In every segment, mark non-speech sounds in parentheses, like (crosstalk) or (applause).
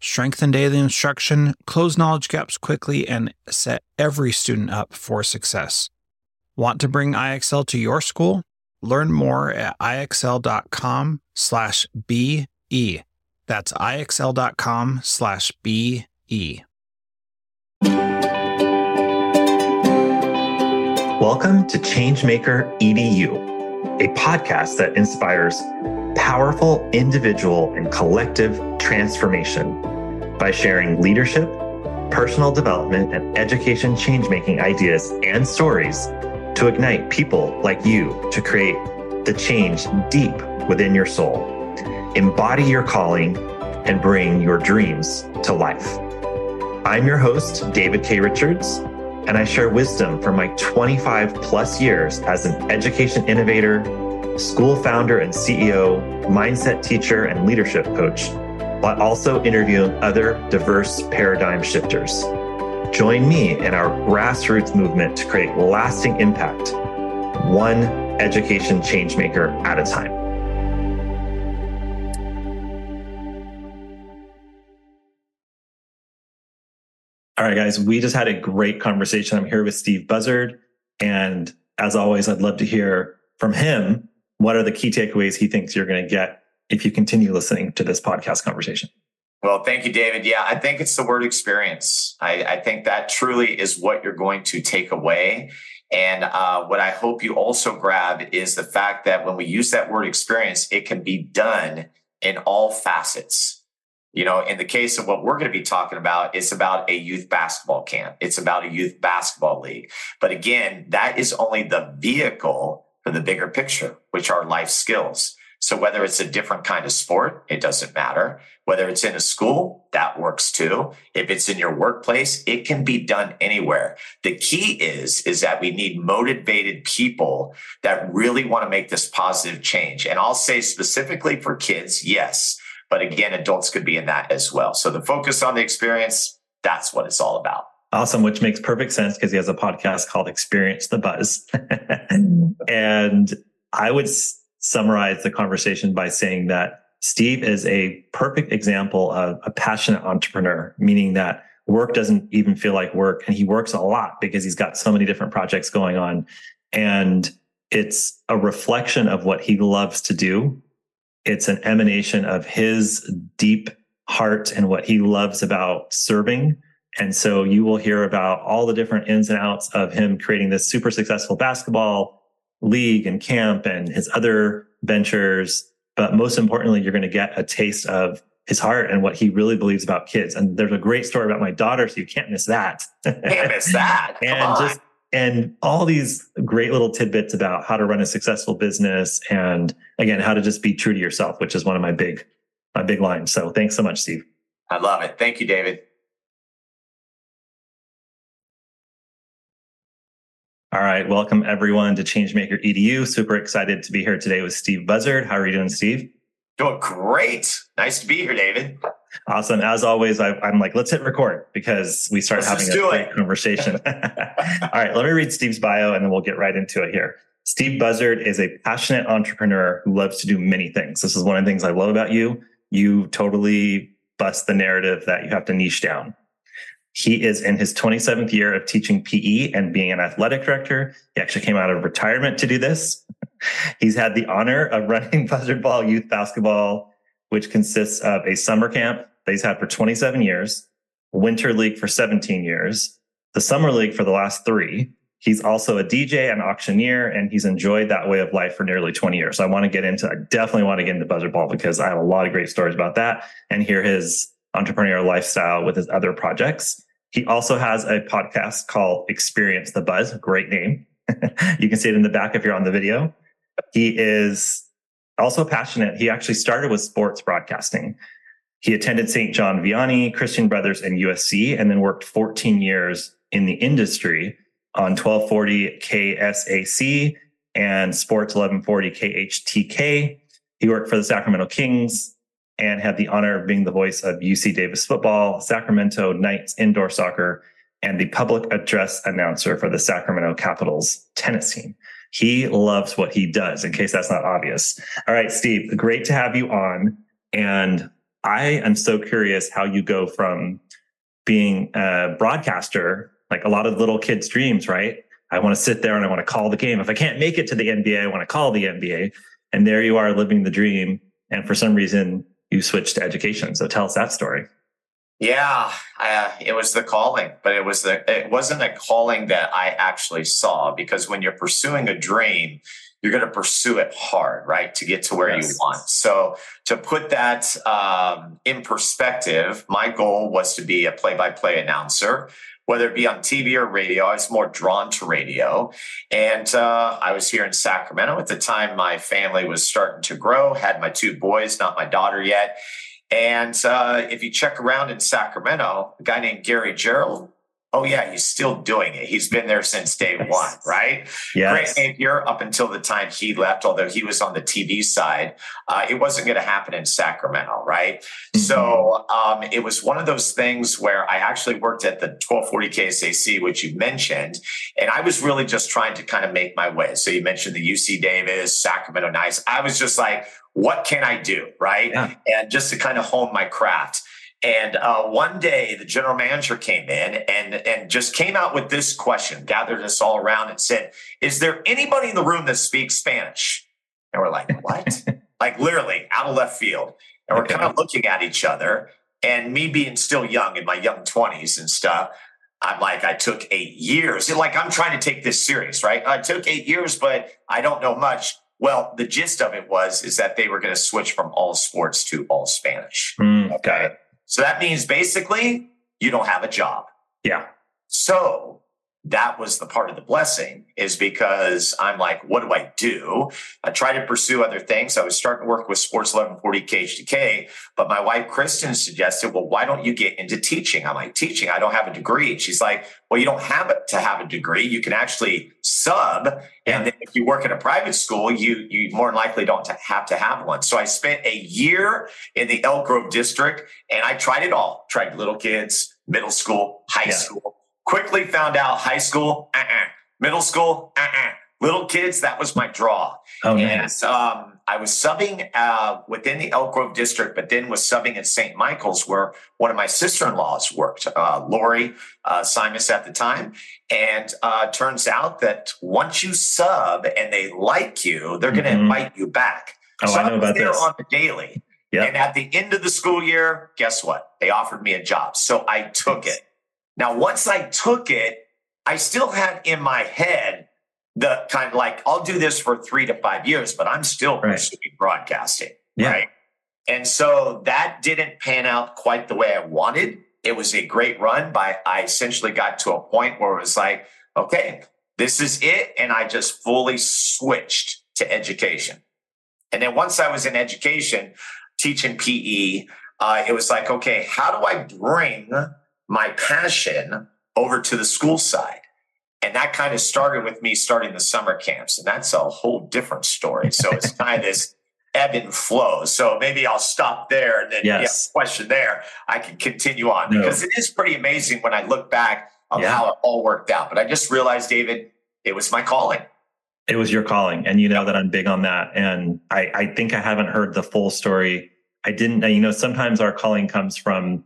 strengthen daily instruction, close knowledge gaps quickly, and set every student up for success. Want to bring IXL to your school? Learn more at ixl.com slash BE. That's ixl.com slash BE. Welcome to Changemaker EDU, a podcast that inspires powerful individual and collective transformation by sharing leadership, personal development, and education change making ideas and stories to ignite people like you to create the change deep within your soul, embody your calling, and bring your dreams to life. I'm your host, David K. Richards, and I share wisdom from my 25 plus years as an education innovator, school founder and CEO, mindset teacher, and leadership coach while also interviewing other diverse paradigm shifters. Join me in our grassroots movement to create lasting impact, one education changemaker at a time. All right, guys, we just had a great conversation. I'm here with Steve Buzzard. And as always, I'd love to hear from him what are the key takeaways he thinks you're going to get if you continue listening to this podcast conversation. Well, thank you, David. Yeah, I think it's the word experience. I, I think that truly is what you're going to take away. And uh, what I hope you also grab is the fact that when we use that word experience, it can be done in all facets. You know, in the case of what we're going to be talking about, it's about a youth basketball camp. It's about a youth basketball league. But again, that is only the vehicle the bigger picture, which are life skills. So whether it's a different kind of sport, it doesn't matter. Whether it's in a school, that works too. If it's in your workplace, it can be done anywhere. The key is, is that we need motivated people that really want to make this positive change. And I'll say specifically for kids, yes. But again, adults could be in that as well. So the focus on the experience, that's what it's all about. Awesome, which makes perfect sense because he has a podcast called Experience the Buzz. (laughs) and I would summarize the conversation by saying that Steve is a perfect example of a passionate entrepreneur, meaning that work doesn't even feel like work. And he works a lot because he's got so many different projects going on. And it's a reflection of what he loves to do. It's an emanation of his deep heart and what he loves about serving. And so you will hear about all the different ins and outs of him creating this super successful basketball league and camp and his other ventures. But most importantly, you're going to get a taste of his heart and what he really believes about kids. And there's a great story about my daughter, so you can't miss that. Can't miss that. (laughs) and just and all these great little tidbits about how to run a successful business and again how to just be true to yourself, which is one of my big my big lines. So thanks so much, Steve. I love it. Thank you, David. All right. Welcome everyone to Changemaker EDU. Super excited to be here today with Steve Buzzard. How are you doing, Steve? Doing great. Nice to be here, David. Awesome. As always, I, am like, let's hit record because we start let's having a great it. conversation. (laughs) All right. Let me read Steve's bio and then we'll get right into it here. Steve Buzzard is a passionate entrepreneur who loves to do many things. This is one of the things I love about you. You totally bust the narrative that you have to niche down. He is in his 27th year of teaching PE and being an athletic director. He actually came out of retirement to do this. (laughs) He's had the honor of running (laughs) Buzzard Ball Youth Basketball, which consists of a summer camp that he's had for 27 years, winter league for 17 years, the summer league for the last three. He's also a DJ and auctioneer, and he's enjoyed that way of life for nearly 20 years. So I want to get into, I definitely want to get into Buzzard Ball because I have a lot of great stories about that and hear his entrepreneurial lifestyle with his other projects. He also has a podcast called Experience the Buzz. Great name. (laughs) you can see it in the back if you're on the video. He is also passionate. He actually started with sports broadcasting. He attended St. John Vianney, Christian Brothers, and USC, and then worked 14 years in the industry on 1240 KSAC and Sports 1140 KHTK. He worked for the Sacramento Kings and had the honor of being the voice of UC Davis football, Sacramento Knights indoor soccer, and the public address announcer for the Sacramento Capitals tennis team. He loves what he does, in case that's not obvious. All right, Steve, great to have you on. And I am so curious how you go from being a broadcaster, like a lot of little kids' dreams, right? I want to sit there and I want to call the game. If I can't make it to the NBA, I want to call the NBA. And there you are living the dream. And for some reason, you switched to education. So tell us that story. Yeah, uh, it was the calling, but it was the it wasn't a calling that I actually saw because when you're pursuing a dream, you're going to pursue it hard, right, to get to where yes. you want. So to put that um, in perspective, my goal was to be a play-by-play announcer whether it be on TV or radio. I was more drawn to radio. And uh, I was here in Sacramento. At the time, my family was starting to grow, had my two boys, not my daughter yet. And uh, if you check around in Sacramento, a guy named Gary Gerould Oh yeah, he's still doing it. He's been there since day one, right? Yes. Grant Napear up until the time he left, although he was on the TV side, uh, it wasn't going to happen in Sacramento, right? Mm-hmm. So um, it was one of those things where I actually worked at the 1240 KSAC, which you mentioned, and I was really just trying to kind of make my way. So you mentioned the UC Davis, Sacramento Knights. I was just like, what can I do, right? Yeah. And just to kind of hone my craft. And uh, one day, the general manager came in and and just came out with this question, gathered us all around, and said, "Is there anybody in the room that speaks Spanish?" And we're like, "What?" (laughs) like literally out of left field. And we're okay. kind of looking at each other. And me being still young in my young twenties and stuff, I'm like, I took eight years. Like I'm trying to take this serious, right? I took eight years, but I don't know much. Well, the gist of it was is that they were going to switch from all sports to all Spanish. Mm, okay. So that means basically you don't have a job. Yeah. So that was the part of the blessing is because I'm like, what do I do? I tried to pursue other things. I was starting to work with Sports 1140 KHTK, but my wife, Kristen, suggested, well, why don't you get into teaching? I'm like, teaching? I don't have a degree. And she's like, well, you don't have to have a degree. You can actually sub. And then if you work in a private school, you, you more than likely don't have to have one. So I spent a year in the Elk Grove district and I tried it all, tried little kids, middle school, high yeah. school, quickly found out high school, uh-uh. middle school, uh-uh. little kids, that was my draw. Oh, nice. And, um, I was subbing uh, within the Elk Grove district, but then was subbing at St. Michael's, where one of my sister-in-laws worked, uh, Lori uh, Simus at the time. And uh, turns out that once you sub and they like you, they're going to mm-hmm. invite you back. Oh, so I know about there this. on the daily. Yep. And at the end of the school year, guess what? They offered me a job. So I took it. Now, once I took it, I still had in my head the kind of like I'll do this for three to five years, but I'm still right. pursuing broadcasting. Yeah. Right. And so that didn't pan out quite the way I wanted. It was a great run, but I essentially got to a point where it was like, okay, this is it. And I just fully switched to education. And then once I was in education, teaching PE, uh, it was like, okay, how do I bring my passion over to the school side? And that kind of started with me starting the summer camps. And that's a whole different story. So it's (laughs) kind of this ebb and flow. So maybe I'll stop there and then yes. yeah, question there. I can continue on no. because it is pretty amazing when I look back on yeah. how it all worked out. But I just realized, David, it was my calling. It was your calling. And you know that I'm big on that. And I, I think I haven't heard the full story. I didn't, you know, sometimes our calling comes from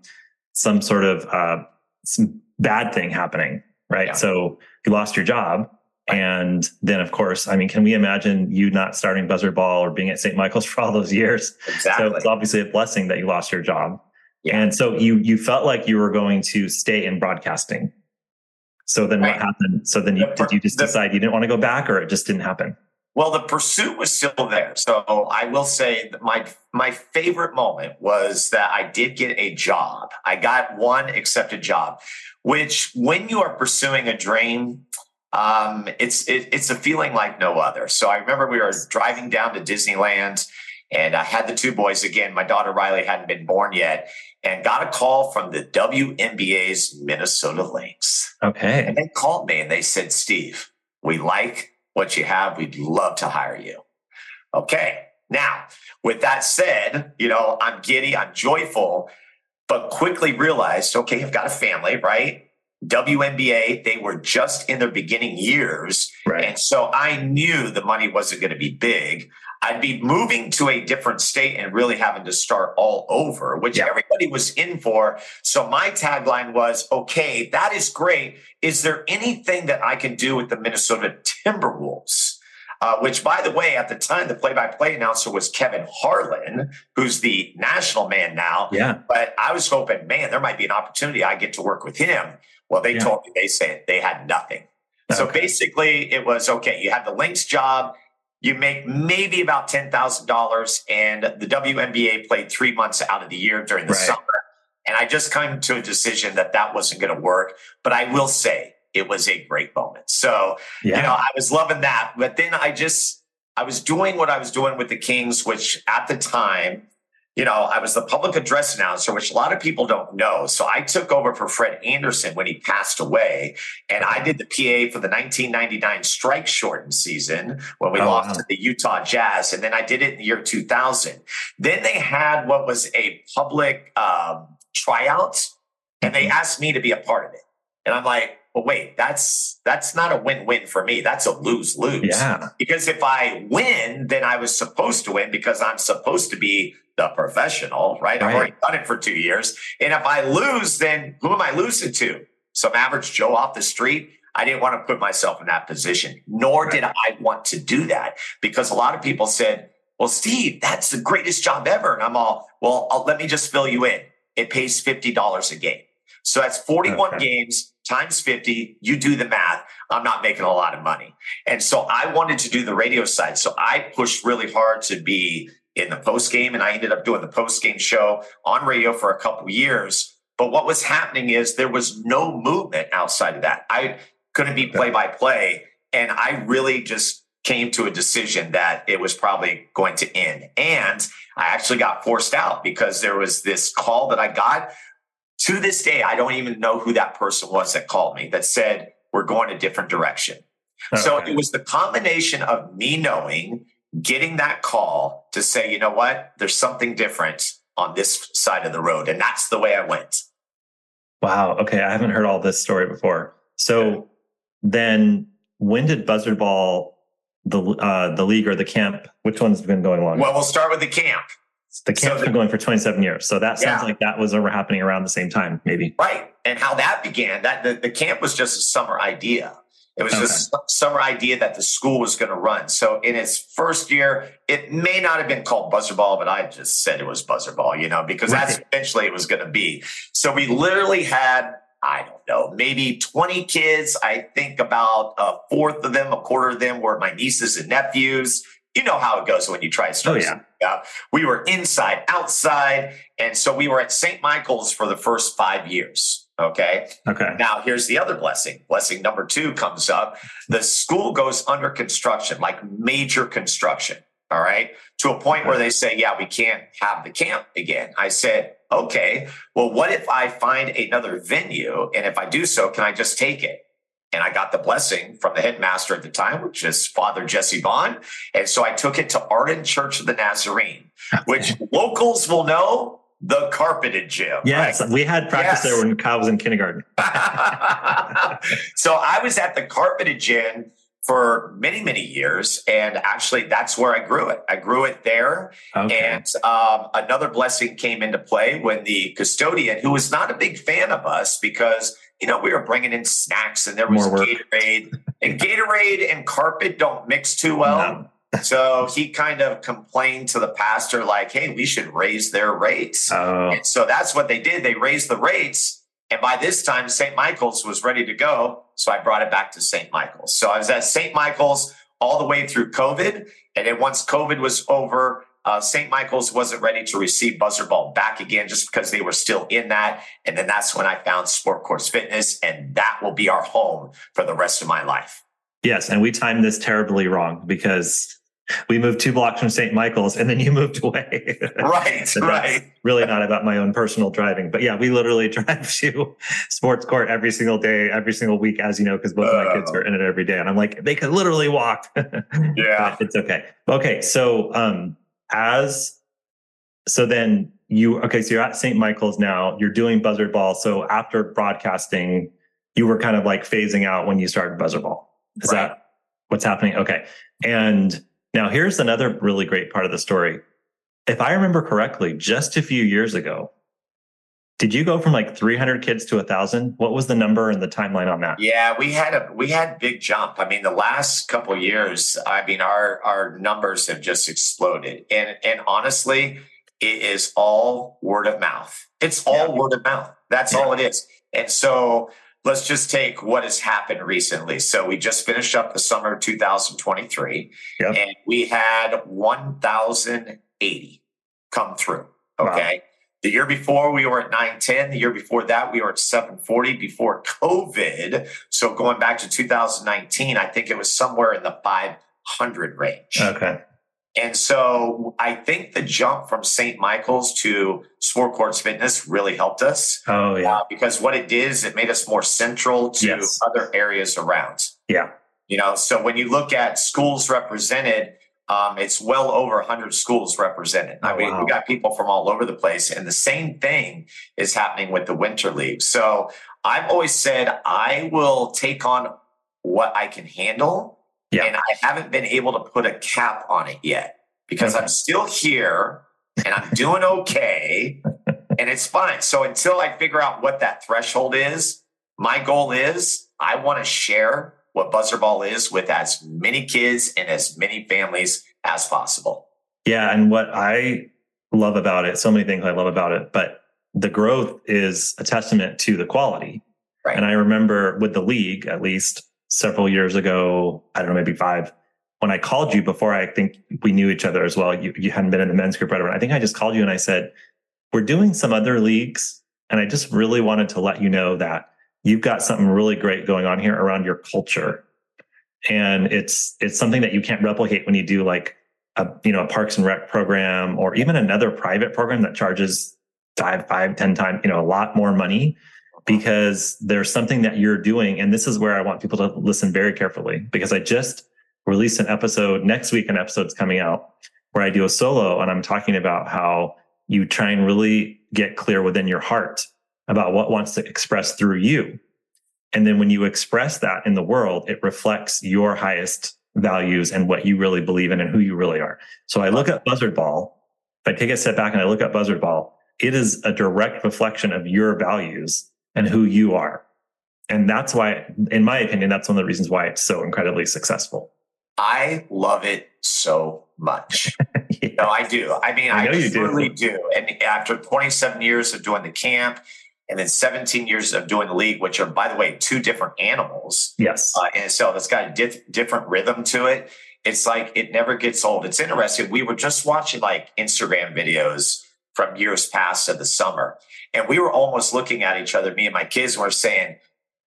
some sort of uh, some bad thing happening right? Yeah. So you lost your job. And then, of course, I mean, can we imagine you not starting Buzzard Ball or being at St. Michael's (laughs) for all those years? Exactly. So it's obviously a blessing that you lost your job. Yeah. And so you you felt like you were going to stay in broadcasting. So then right. what happened? So then you, the, did you just the, decide you didn't want to go back or it just didn't happen? Well, the pursuit was still there. So I will say that my my favorite moment was that I did get a job. I got one accepted job which when you are pursuing a dream, um, it's it, it's a feeling like no other. So I remember we were driving down to Disneyland, And I had the two boys again. My daughter Riley hadn't been born yet, and got a call from the WNBA's Minnesota Lynx. Okay. And they called me and they said, Steve, we like what you have. We'd love to hire you. Okay. Now, with that said, you know, I'm giddy, I'm joyful, but quickly realized, okay, I've got a family, right? WNBA, they were just in their beginning years. Right. And so I knew the money wasn't going to be big. I'd be moving to a different state and really having to start all over, which yeah. everybody was in for. So my tagline was, okay, that is great. Is there anything that I can do with the Minnesota Timberwolves? Uh, which, by the way, at the time, the play-by-play announcer was Kevin Harlan, who's the national man now. Yeah. But I was hoping, man, there might be an opportunity I get to work with him. Well, they yeah. told me they said they had nothing. Okay. So basically, it was okay. You have the Lynx job. You make maybe about ten thousand dollars, and the WNBA played three months out of the year during the right. summer. And I just came to a decision that that wasn't going to work. But I will say it was a great moment. So yeah. you know, I was loving that. But then I just I was doing what I was doing with the Kings, which at the time you know, I was the public address announcer, which a lot of people don't know. So I took over for Fred Anderson when he passed away. And I did the PA for the 1999 strike shortened season when we oh, lost wow. to the Utah Jazz. And then I did it in the year 2000. Then they had what was a public um, tryout, and they mm-hmm. asked me to be a part of it. And I'm like, well, wait, that's that's not a win-win for me. That's a lose-lose. Yeah. Because if I win, then I was supposed to win because I'm supposed to be the professional, right? right? I've already done it for two years. And if I lose, then who am I losing to? Some average Joe off the street? I didn't want to put myself in that position, nor right. did I want to do that because a lot of people said, well, Steve, that's the greatest job ever. And I'm all, well, I'll, let me just fill you in. It pays $50 a game. So that's 41 okay. games times 50. You do the math. I'm not making a lot of money. And so I wanted to do the radio side. So I pushed really hard to be in the post game, and I ended up doing the post game show on radio for a couple years. But what was happening is there was no movement outside of that. I couldn't be play by play, and I really just came to a decision that it was probably going to end. And I actually got forced out because there was this call that I got. To this day, I don't even know who that person was that called me that said, We're going a different direction. Okay. So it was the combination of me knowing getting that call to say, you know what, there's something different on this side of the road. And that's the way I went. Wow. Okay. I haven't heard all this story before. So then when did Buzzard Ball, the, uh, the league or the camp, which one's been going along? Well, we'll start with the camp. The camp's so been going for 27 years. So that sounds yeah. like that was over happening around the same time, maybe. Right. And how that began, that the, the camp was just a summer idea. It was okay. just some idea that the school was going to run. So in its first year, it may not have been called Buzzard Ball, but I just said it was Buzzard Ball, you know, because right. that's eventually it was going to be. So we literally had, I don't know, maybe 20 kids. I think about a fourth of them, a quarter of them were my nieces and nephews. You know how it goes when you try to start. Oh, yeah. We were inside, outside. And so we were at St. Michael's for the first five years. Okay. Okay. Now here's the other blessing. Blessing number two comes up. The school goes under construction, like major construction. All right. To a point where they say, yeah, we can't have the camp again. I said, okay, well, what if I find another venue? And if I do so, can I just take it? And I got the blessing from the headmaster at the time, which is Father Jesse Vaughn. And so I took it to Arden Church of the Nazarene, which locals will know the carpeted gym. Yes, right? we had practice yes. there when Kyle was in kindergarten. (laughs) so I was at the carpeted gym for many, many years. And actually, that's where I grew it. I grew it there. Okay. And um, another blessing came into play when the custodian, who was not a big fan of us because, you know, we were bringing in snacks and there was Gatorade. and (laughs) Gatorade and carpet don't mix too well. No so he kind of complained to the pastor, like, hey, we should raise their rates. Oh. And so that's what they did. They raised the rates. And by this time, St. Michael's was ready to go. So I brought it back to St. Michael's. So I was at St. Michael's all the way through COVID. And then once COVID was over, uh, St. Michael's wasn't ready to receive Buzzard Ball back again just because they were still in that. And then that's when I found Sport Course Fitness, and that will be our home for the rest of my life. Yes. And we timed this terribly wrong because we moved two blocks from St. Michael's and then you (laughs) moved away. right, right. Really not about my own personal driving. But yeah, we literally (laughs) drive to sports court every single day, every single week, as you know, because both uh, my kids are in it every day. And I'm like, they could literally walk. (laughs) yeah. it's okay. Okay. So um as so then you okay, so you're at St. Michael's now, you're doing buzzard ball. So after broadcasting, you were kind of like phasing out when you started buzzard ball. Is right. that what's happening? Okay. And now, here's another really great part of the story. If I remember correctly, just a few years ago, did you go from like 300 kids to a thousand? What was the number and the timeline on that? Yeah, we had a we had big jump. I mean, the last couple years, I mean, our our numbers have just exploded. And and honestly, it is all word of mouth. It's all yeah. word of mouth. That's yeah. all it is. And so let's just take what has happened recently. So we just finished up the summer of 2023 yep. and we had 1,080 come through. Okay. Wow. The year before we were at 910. The year before that we were at 740 before COVID. So going back to 2019, I think it was somewhere in the 500 range. Okay. And so I think the jump from St. Michael's to Sport Courts Fitness really helped us. Oh, yeah. Uh, because what it did is it made us more central to yes. other areas around. Yeah. You know, so when you look at schools represented, um, it's well over 100 schools represented. Oh, I mean, wow. we got people from all over the place. And the same thing is happening with the Winter League. So I've always said I will take on what I can handle yeah. And I haven't been able to put a cap on it yet because I'm still here and I'm doing okay and it's fine. So until I figure out what that threshold is, my goal is I want to share what Buzzard Ball is with as many kids and as many families as possible. Yeah. And what I love about it, so many things I love about it, but the growth is a testament to the quality. Right. And I remember with the league, at least, several years ago, I don't know, maybe five, when I called you before I think we knew each other as well. You, you hadn't been in the men's group right I think I just called you and I said, we're doing some other leagues. And I just really wanted to let you know that you've got something really great going on here around your culture. And it's, it's something that you can't replicate when you do like a, you know, a parks and rec program or even another private program that charges five, five, ten times, you know, a lot more money because there's something that you're doing. And this is where I want people to listen very carefully because I just released an episode next week, an episode's coming out where I do a solo and I'm talking about how you try and really get clear within your heart about what wants to express through you. And then when you express that in the world, it reflects your highest values and what you really believe in and who you really are. So I look at Buzzard Ball. If I take a step back and I look at Buzzard Ball, it is a direct reflection of your values and who you are. And that's why, in my opinion, that's one of the reasons why it's so incredibly successful. I love it so much. (laughs) yeah. No, I do. I mean, I, I truly do. do. And after 27 years of doing the camp and then 17 years of doing the league, which are, by the way, two different animals. Yes. Uh, and so it's got a diff- different rhythm to it. It's like it never gets old. It's interesting. We were just watching like Instagram videos from years past of the summer. And we were almost looking at each other, me and my kids, and we're saying,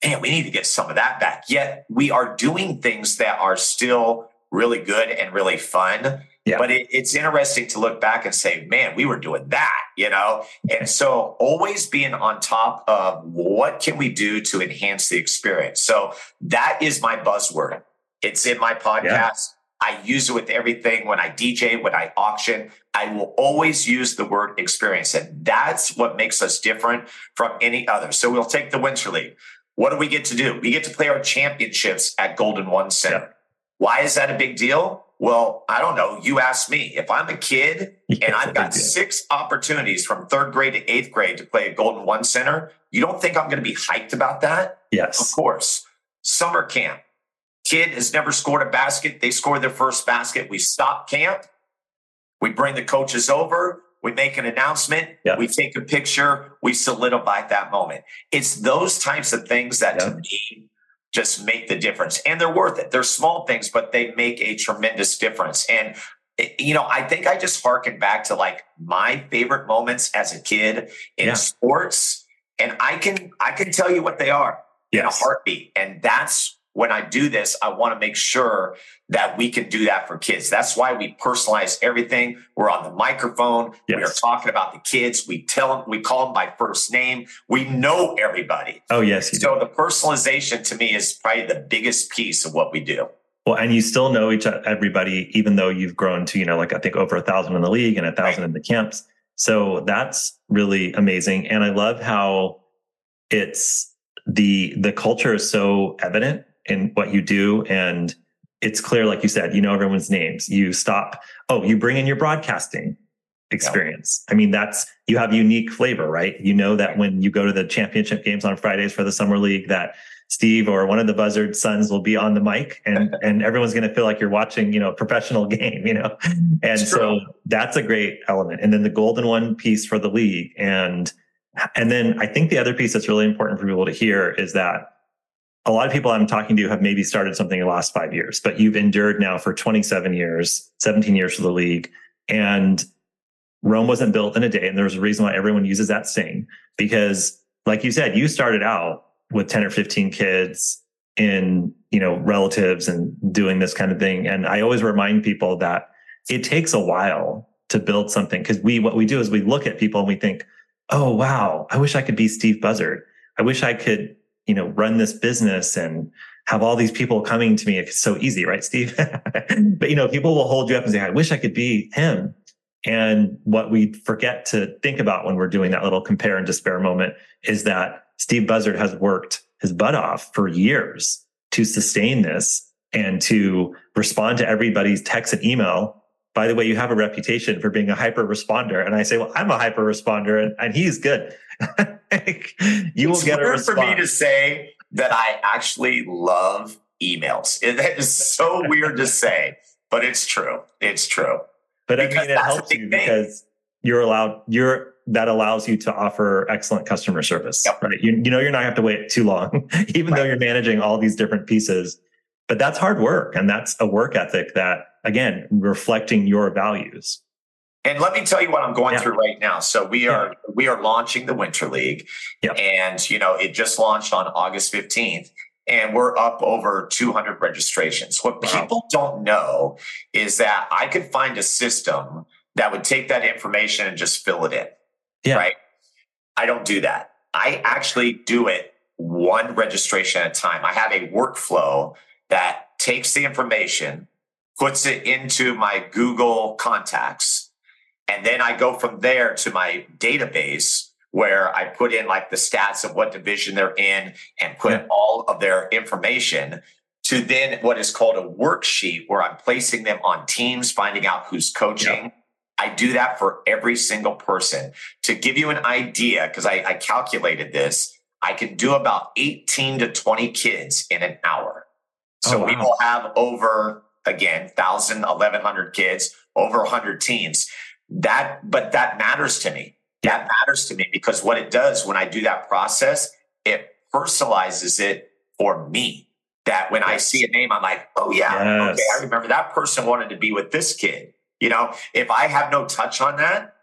man, we need to get some of that back. Yet we are doing things that are still really good and really fun. Yeah. But it, it's interesting to look back and say, man, we were doing that, you know? And so always being on top of what can we do to enhance the experience. So that is my buzzword. It's in my podcast. Yeah. I use it with everything when I DJ, when I auction. I will always use the word experience. And that's what makes us different from any other. So we'll take the Winter League. What do we get to do? We get to play our championships at Golden One Center. Yeah. Why is that a big deal? Well, I don't know. You ask me. If I'm a kid (laughs) yeah, and I've got six opportunities from third grade to eighth grade to play at Golden One Center, you don't think I'm going to be hyped about that? Yes. Of course. Summer camp kid has never scored a basket. They score their first basket. We stop camp. We bring the coaches over. We make an announcement. Yep. We take a picture. We solidify that moment. It's those types of things that yep. to me just make the difference. And they're worth it. They're small things, but they make a tremendous difference. And eh, you know, I think I just harken back to like my favorite moments as a kid in yeah. sports. And I can I can tell you what they are yes. in a heartbeat. And that's when I do this, I want to make sure that we can do that for kids. That's why we personalize everything. We're on the microphone. Yes. We are talking about the kids. We tell them, we call them by first name. We know everybody. Oh, yes. So do. the personalization to me is probably the biggest piece of what we do. Well, and you still know each everybody, even though you've grown to, you know, like I think over a thousand in the league and a thousand right. in the camps. So that's really amazing. And I love how it's the the culture is so evident in what you do and it's clear like you said you know everyone's names. You stop oh you bring in your broadcasting experience. Yeah. i mean that's you have unique flavor right? You know that when you go to the championship games on fridays for the summer league that steve or one of the buzzard sons will be on the mic and (laughs) and everyone's going to feel like you're watching you know a professional (laughs) game you know? And so that's a great element. And then the golden one piece for the league and and then i think the other piece that's really important for people to hear is that a lot of people I'm talking to have maybe started something in the last five years, but you've endured now for 27 years, 17 years for the league. And Rome wasn't built in a day. And there's a reason why everyone uses that saying, because like you said, you started out with 10 or 15 kids in, you know, relatives and doing this kind of thing. And I always remind people that it takes a while to build something because we, what we do is we look at people and we think, oh, wow, I wish I could be Steve Buzzard. I wish I could you know, run this business and have all these people coming to me. It's so easy, right, Steve? (laughs) but you know, people will hold you up and say, I wish I could be him. And what we forget to think about when we're doing that little compare and despair moment is that Steve Buzzard has worked his butt off for years to sustain this and to respond to everybody's text and email. By the way, you have a reputation for being a hyper responder. And I say, well, I'm a hyper responder and, and he's good. (laughs) you will get a response. for me to say that I actually love emails. (laughs) That is so weird to say, but it's true. It's true. But because I mean, it helps you thing. because you're allowed. You're that allows you to offer excellent customer service. Yep. Right. You, you know, you're not have to wait too long, (laughs) even right. though you're managing all these different pieces. But that's hard work, and that's a work ethic that, again, reflecting your values. And let me tell you what I'm going yeah. through right now. So we are yeah. we are launching the Winter League, yeah. and you know it just launched on August 15th, and we're up over 200 registrations. What wow. people don't know is that I could find a system that would take that information and just fill it in. Yeah. Right? I don't do that. I actually do it one registration at a time. I have a workflow that takes the information, puts it into my Google contacts and then I go from there to my database where I put in like the stats of what division they're in and put yeah. all of their information to then what is called a worksheet where I'm placing them on teams, finding out who's coaching. Yeah. I do that for every single person. To give you an idea, because I, I, calculated this, I can do about 18 to 20 kids in an hour. Oh, so oh, wow. we will have over, again, 1,000, 1,100 kids, over 100 teams that but that matters to me. That matters to me because what it does when i do that process it personalizes it for me. That when i see a name i'm like oh yeah yes. okay i remember that person wanted to be with this kid. You know if i have no touch on that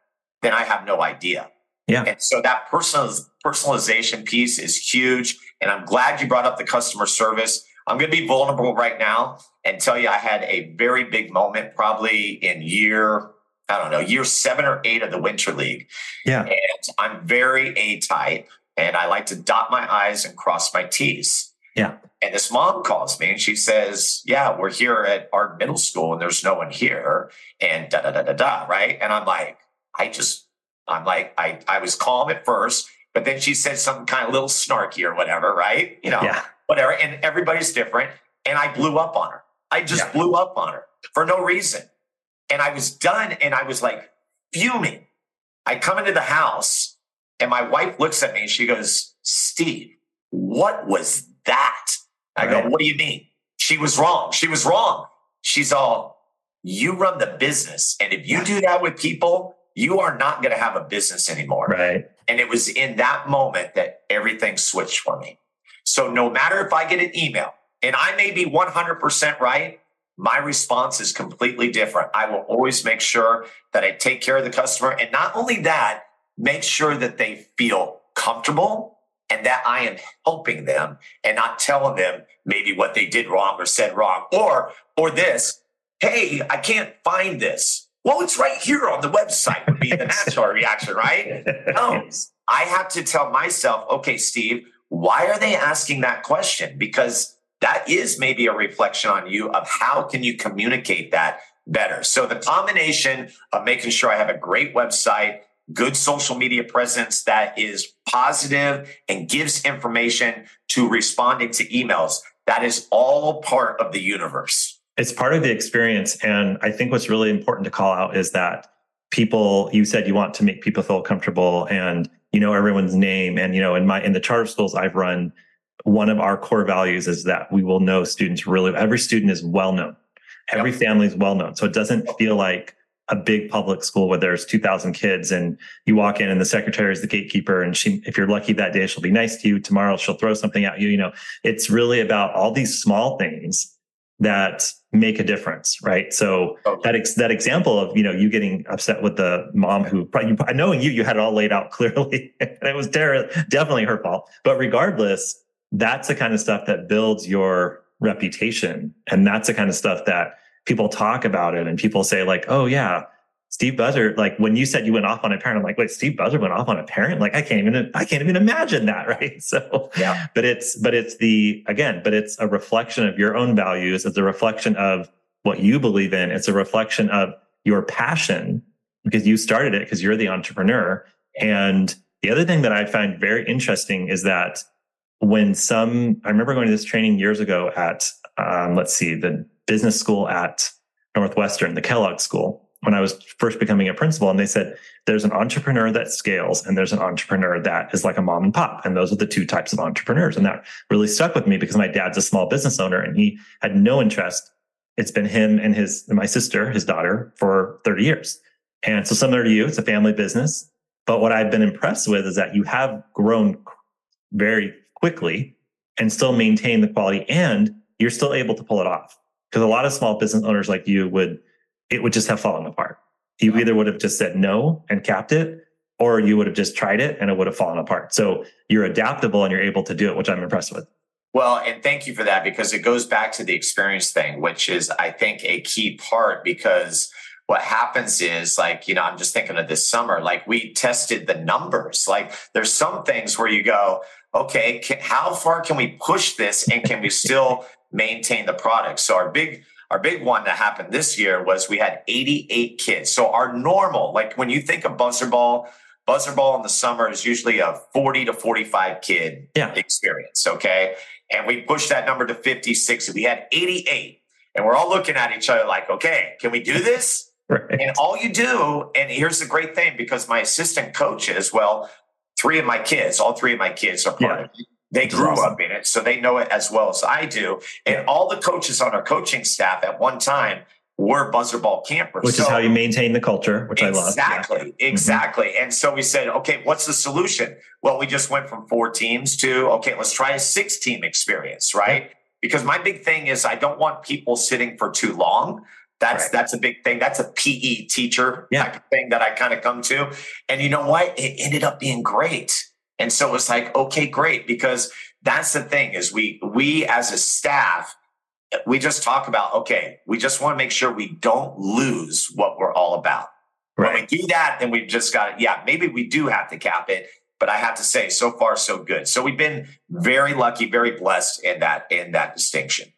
then i have no idea. Yeah. And so that personal personalization piece is huge and i'm glad you brought up the customer service. I'm going to be vulnerable right now and tell you i had a very big moment probably in year I don't know, year seven or eight of the Winter League. Yeah. And I'm very A type and I like to dot my I's and cross my T's. Yeah. And this mom calls me and she says, Yeah, we're here at our middle school and there's no one here. And da da da da da. Right. And I'm like, I just, I'm like, I, I was calm at first, but then she said something kind of little snarky or whatever. Right. You know, yeah. whatever. And everybody's different. And I blew up on her. I just yeah. blew up on her for no reason. And I was done and I was like fuming. I come into the house and my wife looks at me and she goes, Steve, what was that? I right. go, what do you mean? She was wrong. She was wrong. She's all, you run the business. And if you do that with people, you are not going to have a business anymore. Right. And it was in that moment that everything switched for me. So no matter if I get an email and I may be 100% right, my response is completely different. I will always make sure that I take care of the customer. And not only that, make sure that they feel comfortable and that I am helping them and not telling them maybe what they did wrong or said wrong or or this, hey, I can't find this. Well, it's right here on the website would be the (laughs) natural reaction, right? No, I have to tell myself, okay, Steve, why are they asking that question? Because that is maybe a reflection on you of how can you communicate that better. So the combination of making sure I have a great website, good social media presence that is positive and gives information to responding to emails. That is all part of the universe. It's part of the experience. And I think what's really important to call out is that people, you said you want to make people feel comfortable and you know everyone's name. And, you know, in my, in the charter schools I've run, one of our core values is that we will know students really, every student is well known. Every yep. family is well known. So it doesn't feel like a big public school where there's 2000 kids and you walk in and the secretary is the gatekeeper and she if you're lucky that day she'll be nice to you tomorrow she'll throw something at you you know it's really about all these small things that make a difference right so oh, okay. that ex- that example of you know you getting upset with the mom who probably knowing you you had it all laid out (laughs) clearly and it was ter- definitely her fault but regardless that's the kind of stuff that builds your reputation and that's the kind of stuff that people talk about it and people say like, oh yeah, Steve Buzzard, like when you said you went off on a parent, I'm like, wait, Steve Buzzard went off on a parent? Like I can't even, I can't even imagine that. (laughs) Right. So, yeah, but it's, but it's the, again, but it's a reflection of your own values. It's a reflection of what you believe in. It's a reflection of your passion because you started it because you're the entrepreneur. And the other thing that I find very interesting is that when some, I remember going to this training years ago at, um, let's see, the business school at Northwestern, the Kellogg School, when I was first becoming a principal. And they said, there's an entrepreneur that scales and there's an entrepreneur that is like a mom and pop. And those are the two types of entrepreneurs. And that really stuck with me because my dad's a small business owner and he had no interest. It's been him and his, and my sister, his daughter for 30 years. And so similar to you, it's a family business. But what I've been impressed with is that you have grown very quickly and still maintain the quality and you're still able to pull it off. Because a lot of small business owners like you would, it would just have fallen apart. You either would have just said no and capped it, or you would have just tried it and it would have fallen apart. So you're adaptable and you're able to do it, which I'm impressed with. Well, and thank you for that because it goes back to the experience thing, which is, I think, a key part because what happens is like, you know, I'm just thinking of this summer, like we tested the numbers. Like there's some things where you go, okay, can, how far can we push this and can we still maintain the product. So our big our big one that happened this year was we had 88 kids. So our normal, like when you think of Buzzard Ball, Buzzard Ball in the summer is usually a 40 to 45 kid yeah. experience. Okay. And we pushed that number to 56. We had 88. And we're all looking at each other like, okay, can we do this? Right. And all you do, and here's the great thing because my assistant coaches, well, three of my kids, all three of my kids are part yeah. of it. They grew awesome. up in it, so they know it as well as I do. And all the coaches on our coaching staff at one time were Buzzard Ball campers. Which so, is how you maintain the culture, which exactly, I love. Exactly, yeah. exactly. Mm-hmm. And so we said, okay, what's the solution? Well, we just went from four teams to, okay, let's try a six team experience, right? Because my big thing is I don't want people sitting for too long. That's right. that's a big thing. That's a PE teacher yeah. type of thing that I kind of come to. And you know what? It ended up being great and so it's like, okay, great, because that's the thing is we we as a staff, we just talk about, okay, we just want to make sure we don't lose what we're all about. Right. When we do that, then we've just got, yeah, maybe we do have to cap it. But I have to say, so far, so good. So we've been very lucky, very blessed in that in that distinction.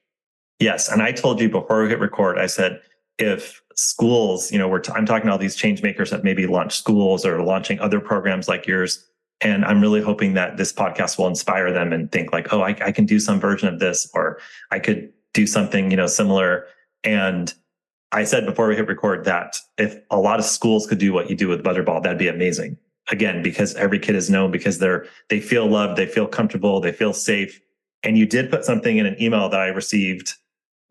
Yes, and I told you before we hit record, I said if schools, you know, we're t- I'm talking to all these change makers that maybe launch schools or launching other programs like yours and I'm really hoping that this podcast will inspire them and think like, oh, I, I can do some version of this, or I could do something, you know, similar. And I said before we hit record that if a lot of schools could do what you do with Buzzard Ball, that'd be amazing. Again, because every kid is known because they're they feel loved, they feel comfortable, they feel safe. And you did put something in an email that I received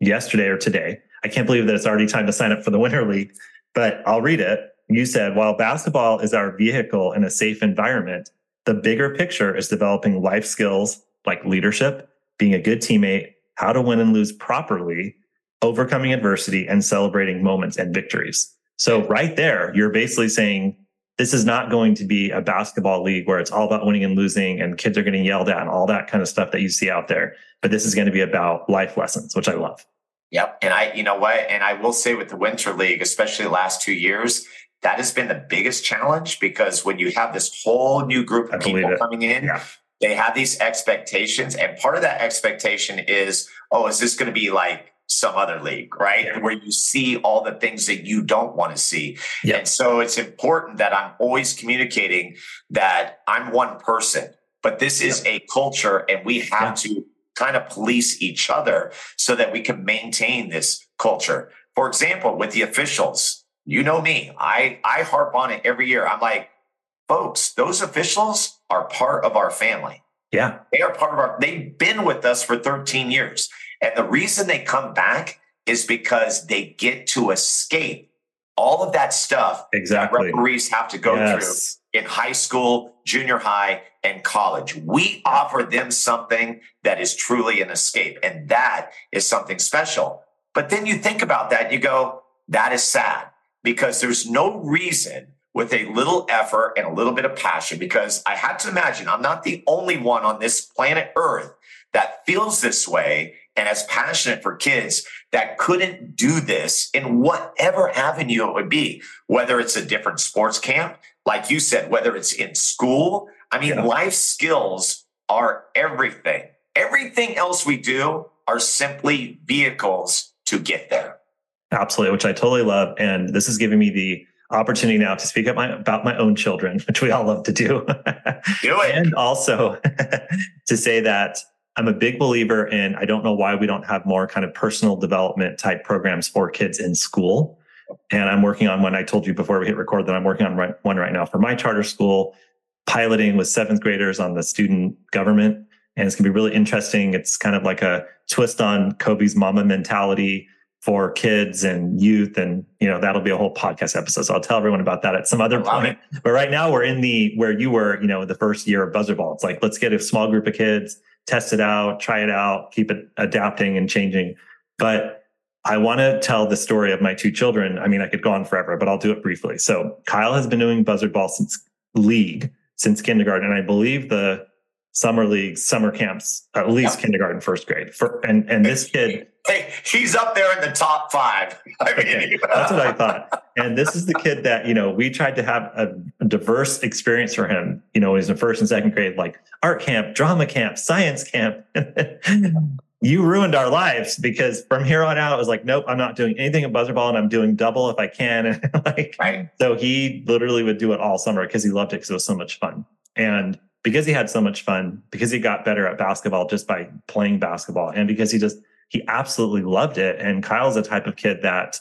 yesterday or today. I can't believe that it's already time to sign up for the Winter League, but I'll read it. You said, while basketball is our vehicle in a safe environment, the bigger picture is developing life skills like leadership, being a good teammate, how to win and lose properly, overcoming adversity, and celebrating moments and victories. So, right there, you're basically saying this is not going to be a basketball league where it's all about winning and losing and kids are getting yelled at and all that kind of stuff that you see out there. But this is going to be about life lessons, which I love. Yep. And I, you know what? And I will say with the Winter League, especially the last two years, that has been the biggest challenge because when you have this whole new group of people coming in, yeah. they have these expectations. And part of that expectation is, oh, is this going to be like some other league, right? Yeah. Where you see all the things that you don't want to see. Yeah. And so it's important that I'm always communicating that I'm one person, but this is a culture and we have to kind of police each other so that we can maintain this culture. For example, with the officials, you know me, I, I harp on it every year. I'm like, folks, those officials are part of our family. Yeah. They are part of our, they've been with us for 13 years. And the reason they come back is because they get to escape all of that stuff exactly. that referees have to go yes. through in high school, junior high, and college. We offer them something that is truly an escape, and that is something special. But then you think about that, you go, that is sad because there's no reason with a little effort and a little bit of passion, because I had to imagine I'm not the only one on this planet Earth that feels this way and as passionate for kids that couldn't do this in whatever avenue it would be, whether it's a different sports camp, like you said, whether it's in school. I mean, yeah. life skills are everything. Everything else we do are simply vehicles to get there. Absolutely, which I totally love. And this is giving me the opportunity now to speak my, about my own children, (laughs) which we all love to do. do it. and also (laughs) to say that I'm a big believer in, I don't know why we don't have more kind of personal development type programs for kids in school. And I'm working on one. I told you before we hit record that I'm working on right, one right now for my charter school, piloting with seventh graders on the student government. And it's going to be really interesting. It's kind of like a twist on Kobe's Mamba Mentality for kids and youth. And, you know, that'll be a whole podcast episode. So I'll tell everyone about that at some other point. It. But right now we're in the, where you were, you know, the first year of Buzzard Ball. It's like, let's get a small group of kids test it out, try it out, keep it adapting and changing. But I want to tell the story of my two children. I mean, I could go on forever, but I'll do it briefly. So Kyle has been doing buzzard ball since league since kindergarten, and I believe the summer leagues, summer camps, at least yep. kindergarten, first grade. For and and this kid, hey, he's up there in the top five. I mean, okay. that's what I thought. And this is the kid that you know we tried to have a, diverse experience for him. You know, he's in first and second grade, like art camp, drama camp, science camp. (laughs) you ruined our lives because from here on out, it was like, nope, I'm not doing anything at buzzard ball, and I'm doing double if I can. (laughs) And like, right. so he literally would do it all summer because he loved it because it was so much fun. And because he had so much fun, because he got better at basketball just by playing basketball, and because he just he absolutely loved it. And Kyle's the type of kid that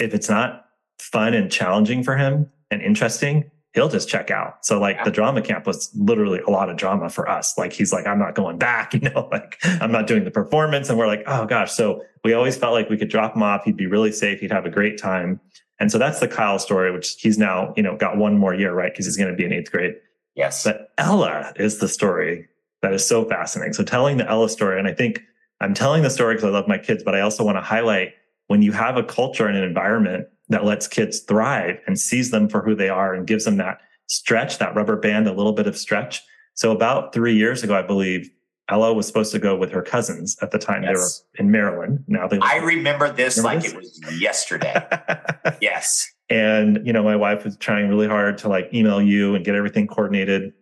if it's not fun and challenging for him and interesting, he'll just check out. So like yeah. the drama camp was literally a lot of drama for us. Like he's like, I'm not going back, (laughs) you know, like I'm not doing the performance. And we're like, oh gosh. So we always felt like we could drop him off. He'd be really safe. He'd have a great time. And so that's the Kyle story, which he's now, you know, got one more year, right? Because he's going to be in eighth grade. Yes. But Ella is the story that is so fascinating. So telling the Ella story, and I think I'm telling the story because I love my kids, but I also want to highlight when you have a culture and an environment that lets kids thrive and sees them for who they are and gives them that stretch, that rubber band, a little bit of stretch. So about three years ago, I believe Ella was supposed to go with her cousins at the time yes. they were in Maryland. Now they I remember this remember like this? it was yesterday. (laughs) yes. And you know, my wife was trying really hard to like email you and get everything coordinated.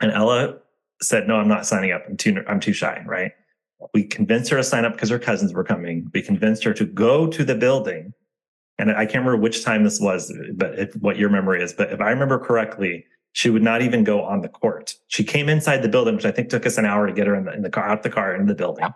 And Ella said, "No, I'm not signing up. I'm too I'm too shy." Right. We convinced her to sign up because her cousins were coming. We convinced her to go to the building. And I can't remember which time this was, but if, what your memory is. But if I remember correctly, she would not even go on the court. She came inside the building, which I think took us an hour to get her in the, in the car, out the car, into the building.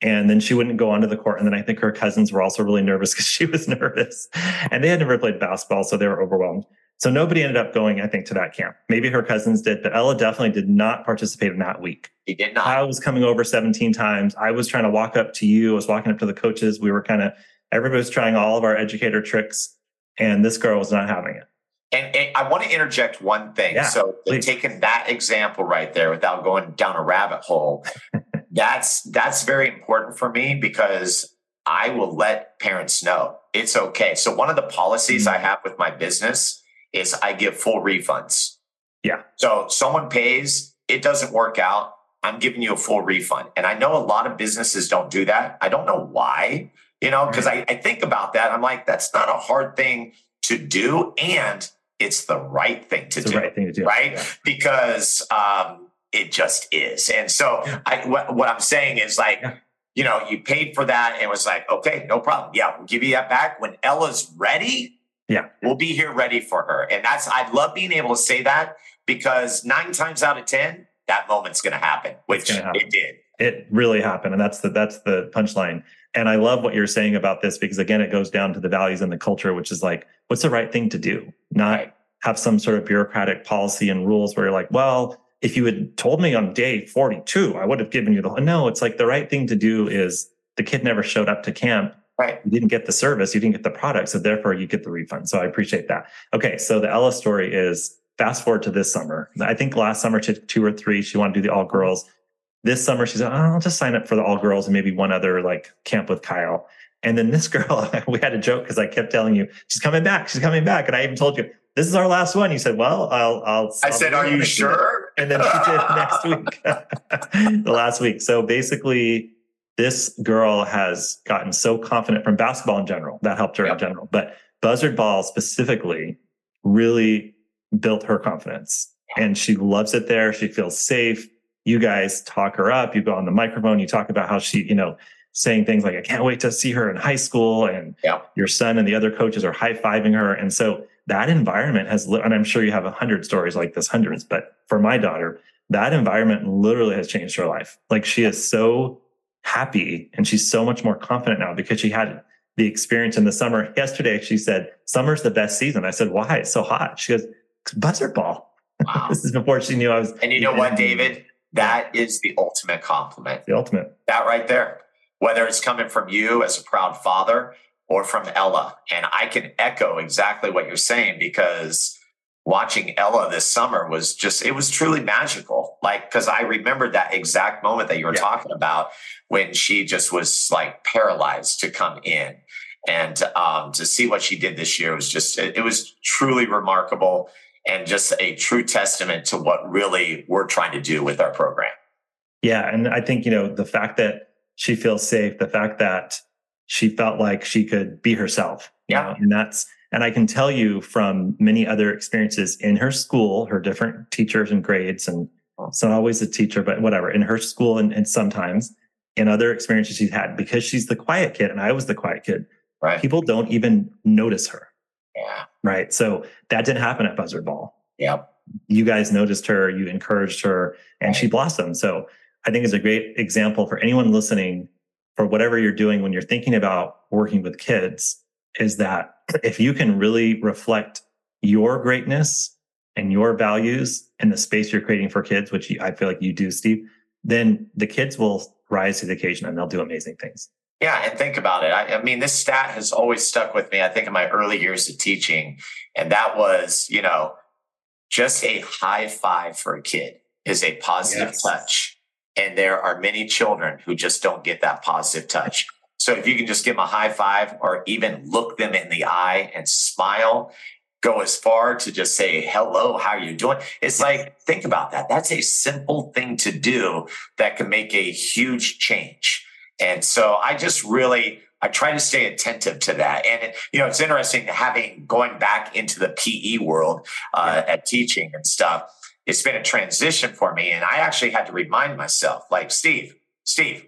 And then she wouldn't go onto the court. And then I think her cousins were also really nervous (laughs) because she was nervous. And they had never played basketball, so they were overwhelmed. So nobody ended up going, I think, to that camp. Maybe her cousins did, but Ella definitely did not participate in that week. He did not. I was coming over 17 times. I was trying to walk up to you. I was walking up to the coaches. We were kind of, everybody was trying all of our educator tricks, and this girl was not having it. And, and I want to interject one thing. Yeah, so, taking that example right there without going down a rabbit hole, (laughs) that's that's very important for me because I will let parents know it's okay. So, one of the policies mm-hmm. I have with my business is I give full refunds. Yeah. So someone pays, it doesn't work out. I'm giving you a full refund. And I know a lot of businesses don't do that. I don't know why, you know, because I, I think about that. I'm like, that's not a hard thing to do. And it's the right thing to do. right thing to do. Right. Yeah. Because um, it just is. And so I, what, what I'm saying is like, Yeah. you know, you paid for that and was like, okay, no problem. Yeah, we'll give you that back when Ella's ready. Yeah. We'll be here ready for her. And that's, I love being able to say that because nine times out of 10, that moment's going to happen, which happen. it did. It really happened. And that's the that's the punchline. And I love what you're saying about this because again, it goes down to the values and the culture, which is like, what's the right thing to do? Not Right. have some sort of bureaucratic policy and rules where you're like, well, if you had told me on day 42, I would have given you the no, it's like the right thing to do is the kid never showed up to camp. Right. You didn't get the service, you didn't get the product. So therefore you get the refund. So I appreciate that. Okay. So the Ella story is fast forward to this summer. I think last summer she had two or three. She wanted to do the all girls. This summer she said, oh, I'll just sign up for the all girls and maybe one other like camp with Kyle. And then this (laughs) girl, (laughs) we had a joke because I kept telling you, she's coming back, she's coming back. And I even told you, this is our last one. You said, well, I'll, I'll. I I'll said, are you next week." sure? And then she did (laughs) next week, the last week. So basically, this girl has gotten so confident from basketball in general. That helped her Yep. in general. But buzzard ball specifically really built her confidence. And she loves it there. She feels safe. You guys talk her up. You go on the microphone. You talk about how she, you know, saying things like, I can't wait to see her in high school. And Yep. your son and the other coaches are high fiving her. And so that environment has, and I'm sure you have a hundred stories like this, hundreds, but for my daughter, that environment literally has changed her life. Like she is so happy and she's so much more confident now because she had the experience in the summer. Yesterday, she said, Summer's the best season. I said, Why? It's so hot. She goes, "It's Buzzard ball. Wow. (laughs) This is before she knew I was And you know what, David? That is the ultimate compliment. the ultimate. That right there, whether it's coming from you as a proud father or from Ella. And I can echo exactly what you're saying because watching Ella this summer was just, it was truly magical. Like, because I remembered that exact moment that you were Yeah. talking about when she just was like paralyzed to come in. And um, to see what she did this year was just, it, it was truly remarkable and just a true testament to what really we're trying to do with our program. Yeah. And I think, you know, the fact that she feels safe, the fact that she felt like she could be herself. you Yeah. know, and that's, and I can tell you from many other experiences in her school, her different teachers and grades, and it's not always a teacher, but whatever, in her school and, and sometimes in other experiences she's had, because she's the quiet kid and I was the quiet kid, Right. people don't even notice her. Yeah. Right. So that didn't happen at Buzzard Ball. Yep. you guys noticed her, you encouraged her, and she blossomed. So I think it's a great example for anyone listening for whatever you're doing when you're thinking about working with kids is that if you can really reflect your greatness and your values in the space you're creating for kids, which I feel like you do, Steve, then the kids will rise to the occasion and they'll do amazing things. Yeah, and think about it. I, I mean, this stat has always stuck with me. I think in my early years of teaching, and that was, you know, just a high five for a kid is a positive Yes. touch. And there are many children who just don't get that positive touch. So if you can just give them a high five or even look them in the eye and smile, go as far to just say, hello, how are you doing? It's like, think about that. That's a simple thing to do that can make a huge change. And so I just really, I try to stay attentive to that. And, it, you know, it's interesting having going back into the PE world uh, at teaching and stuff. It's been a transition for me. And I actually had to remind myself, like, Steve, Steve,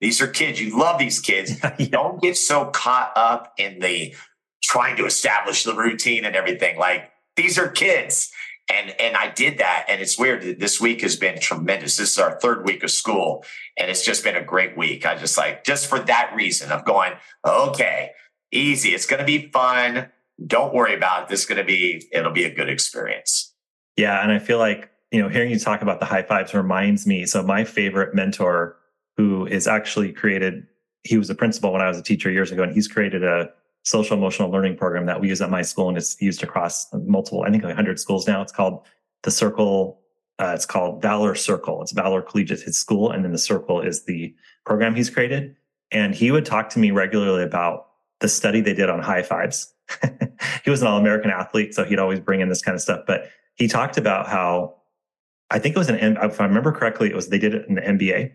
these are kids. You love these kids. (laughs) Yeah. Don't get so caught up in the trying to establish the routine and everything. Like, these are kids. And, and I did that. And it's weird. This week has been tremendous. This is our third week of school and it's just been a great week. I just like, just for that reason of going, okay, easy. It's going to be fun. Don't worry about it. This is going to be, it'll be a good experience. Yeah. And I feel like, you know, hearing you talk about the high fives reminds me. So my favorite mentor who is actually created, he was a principal when I was a teacher years ago, and he's created a social emotional learning program that we use at my school and it's used across multiple, I think like 100 schools now. It's called the Circle. Uh, it's called Valor Circle. It's Valor Collegiate, his school. And then the Circle is the program he's created. And he would talk to me regularly about the study they did on high fives (laughs) he was an all-American athlete, so he'd always bring in this kind of stuff. But he talked about how I think it was an if I remember correctly, it was they did it in the NBA,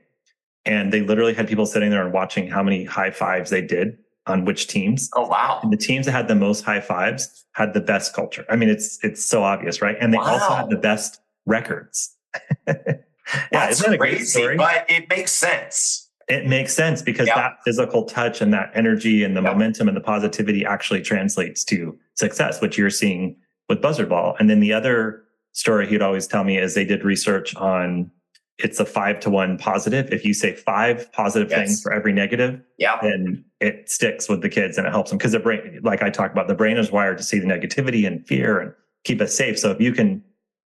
and they literally had people sitting there and watching how many high fives they did on which teams. Oh wow! And the teams that had the most high fives had the best culture. I mean, it's it's so obvious, right? And they wow. also had the best records. (laughs) yeah, That's that a crazy, great story? But it makes sense it makes sense because that physical touch and that energy and the momentum and the positivity actually translates to success, which you're seeing with Buzzard Ball. And then the other story he'd always tell me is they did research on it's a five to one positive. If you say five positive yes. things for every negative, yeah. then it sticks with the kids and it helps them because the brain, like I talked about, the brain is wired to see the negativity and fear and keep us safe. So if you can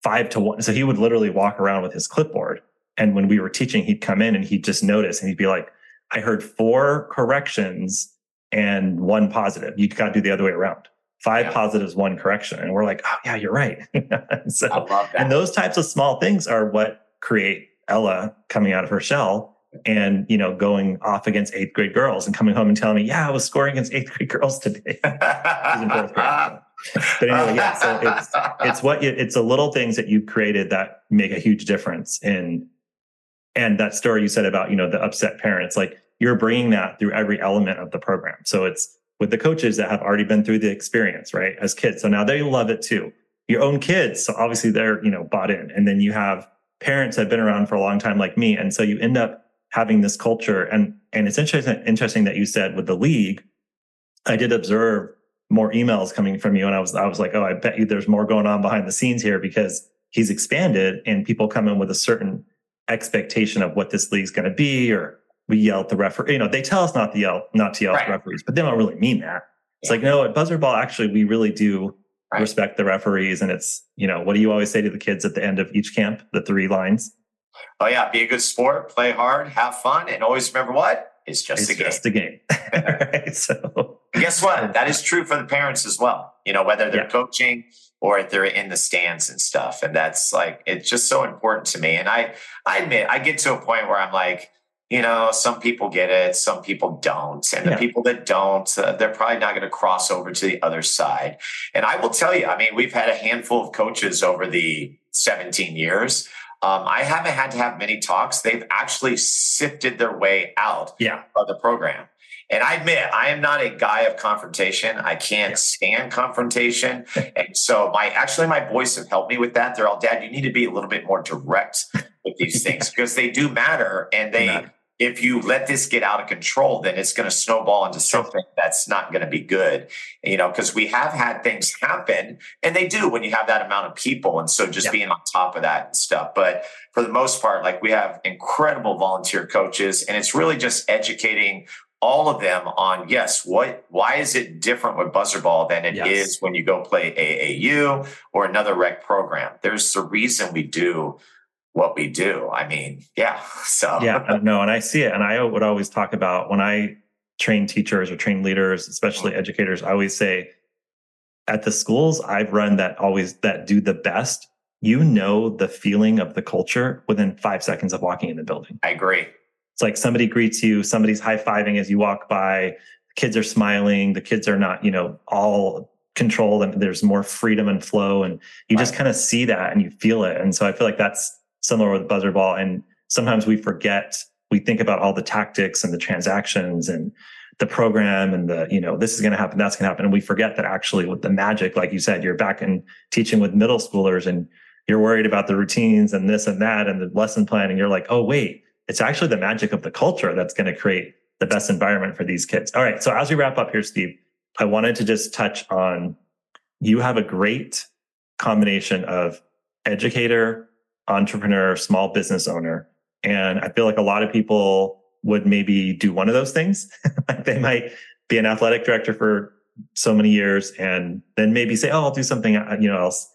five to one, so he would literally walk around with his clipboard and when we were teaching, he'd come in and he'd just notice and he'd be like, I heard four corrections and one positive. You got to do the other way around. Five yeah. positives, one correction. And we're like, oh, yeah, you're right. (laughs) so, I love that. And those types of small things are what create Ella coming out of her shell and, you know, going off against eighth grade girls and coming home and telling me, yeah, I was scoring against eighth grade girls today. (laughs) but anyway, yeah. So it's it's what you, it's the little things that you've created that make a huge difference in and that story you said about you know the upset parents like you're bringing that through every element of the program so it's with the coaches that have already been through the experience right as kids so now they love it too your own kids so obviously they're you know bought in and then you have parents have been around for a long time like me and so you end up having this culture and and it's interesting interesting that you said with the league i did observe more emails coming from you and i was i was like oh i bet you there's more going on behind the scenes here because he's expanded and people come in with a certain expectation of what this league's going to be, or we yell at the referee. You know, they tell us not to yell, not to yell right. at the referees, but they don't really mean that. It's yeah. like, no, at Buzzard Ball, actually, we really do right. respect the referees. And it's, you know, what do you always say to the kids at the end of each camp? The three lines. Oh yeah, be a good sport, play hard, have fun, and always remember what it's just it's a game. Just a game. (laughs) right, so guess what? That is true for the parents as well. You know, whether they're yeah. coaching or if they're in the stands and stuff. And that's like, it's just so important to me. And I, I admit, I get to a point where I'm like, you know, some people get it, some people don't. And yeah. the people that don't, uh, they're probably not going to cross over to the other side. And I will tell you, I mean, we've had a handful of coaches over the 17 years. Um, I haven't had to have many talks. They've actually sifted their way out yeah. of the program. And I admit, I am not a guy of confrontation. I can't yeah. stand confrontation. (laughs) and so my actually my boys have helped me with that. They're all, Dad, you need to be a little bit more direct with these (laughs) things because they do matter. And they matter. if you let this get out of control, then it's going to snowball into something that's not going to be good. You know, because we have had things happen and they do when you have that amount of people. And so just yeah. being on top of that and stuff. But for the most part, like we have incredible volunteer coaches, and it's really just educating all of them on yes what why is it different with Buzzard Ball than it yes. is when you go play aau or another rec program there's the reason we do what we do i mean yeah (laughs) so yeah no and i see it and i would always talk about when i train teachers or train leaders especially mm-hmm. educators i always say at the schools i've run that always that do the best you know the feeling of the culture within five seconds of walking in the building i agree it's like somebody greets you, somebody's high fiving as you walk by, the kids are smiling, the kids are not, you know, all controlled and there's more freedom and flow. And you right. just kind of see that and you feel it. And so I feel like that's similar with Buzzard Ball. And sometimes we forget, we think about all the tactics and the transactions and the program and the, you know, this is going to happen, that's going to happen. And we forget that actually with the magic, like you said, you're back in teaching with middle schoolers and you're worried about the routines and this and that and the lesson plan. And you're like, oh, wait, it's actually the magic of the culture that's going to create the best environment for these kids. All right. So as we wrap up here, Steve, I wanted to just touch on you have a great combination of educator, entrepreneur, small business owner. And I feel like a lot of people would maybe do one of those things. (laughs) they might be an athletic director for so many years and then maybe say, oh, I'll do something uh, you know else.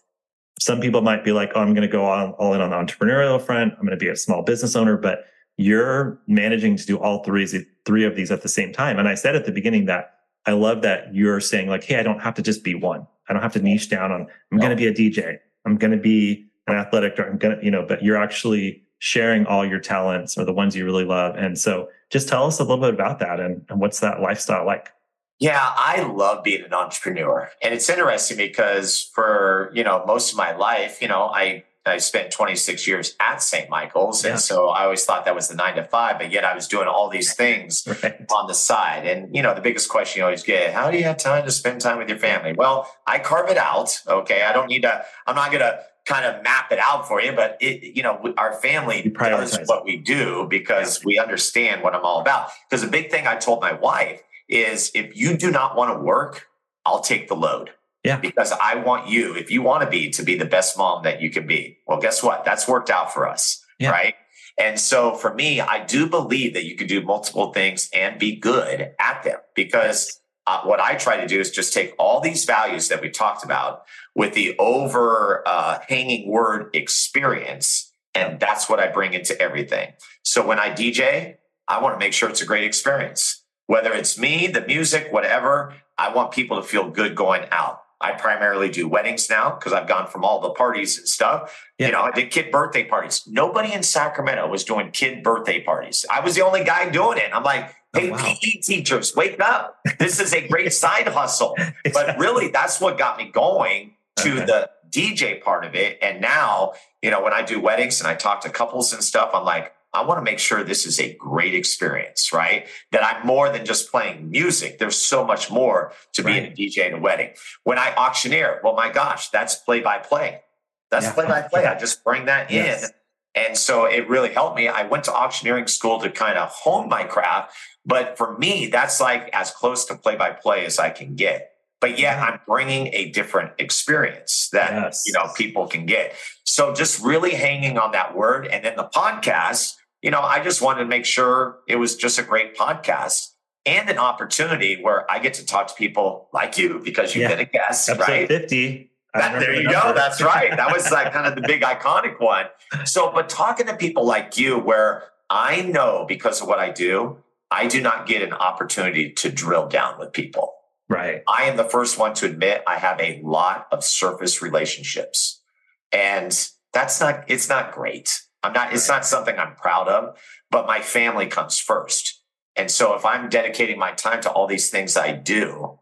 Some people might be like, oh, I'm going to go all, all in on the entrepreneurial front. I'm going to be a small business owner. But you're managing to do all three, three of these at the same time. And I said at the beginning that I love that you're saying like, Hey, I don't have to just be one. I don't have to niche down on, I'm no. going to be a DJ. I'm going to be athletic director. I'm going to, you know, but you're actually sharing all your talents or the ones you really love. And so just tell us a little bit about that and, and what's that lifestyle like? Yeah, I love being an entrepreneur. And it's interesting because for, you know, most of my life, you know, I I spent 26 years at St. Michael's. Yeah. And so I always thought that was the nine to five, but yet I was doing all these things (laughs) right. on the side. And, you know, the biggest question you always get, how do you have time to spend time with your family? Well, I carve it out. Okay. I don't need to, I'm not going to kind of map it out for you, but it, you know, our family does what we do because we understand what I'm all about. Because the big thing I told my wife is if you do not want to work, I'll take the load. Yeah. Because I want you, if you want to be, to be the best mom that you can be. Well, guess what? That's worked out for us. Yeah. Right. And so for me, I do believe that you can do multiple things and be good at them because uh, what I try to do is just take all these values that we talked about with the over uh, word experience. And that's what I bring into everything. So when I DJ, I want to make sure it's a great experience. Whether it's me, the music, whatever, I want people to feel good going out. I primarily do weddings now because I've gone from all the parties and stuff. Yeah. You know, I did kid birthday parties. Nobody in Sacramento was doing kid birthday parties. I was the only guy doing it. I'm like, oh, hey, oh, wow. PE teachers, wake up. This is a great side hustle. (laughs) But really, that's what got me going to okay. the DJ part of it. And now, you know, when I do weddings and I talk to couples and stuff, I'm like, I want to make sure this is a great experience, right? That I'm more than just playing music. There's so much more to right. being a DJ in a wedding. When I auctioneer, well, my gosh, that's play by play. That's play by play. I just bring that yes. in. And so it really helped me. I went to auctioneering school to kind of hone my craft. But for me, that's like as close to play by play as I can get. But yeah, I'm bringing a different experience that, yes. you know, people can get. So just really hanging on that word. And then the podcast, you know, I just wanted to make sure it was just a great podcast and an opportunity where I get to talk to people like you because you've yeah. been a guest, Episode right? 50. That, there you go. That's right. That was like kind of the big iconic one. (laughs) So, but talking to people like you, where I know because of what I do, I do not get an opportunity to drill down with people. Right. I am the first one to admit I have a lot of surface relationships. And that's not, it's not great. I'm not, it's not something I'm proud of, but my family comes first. And so if I'm dedicating my time to all these things I do,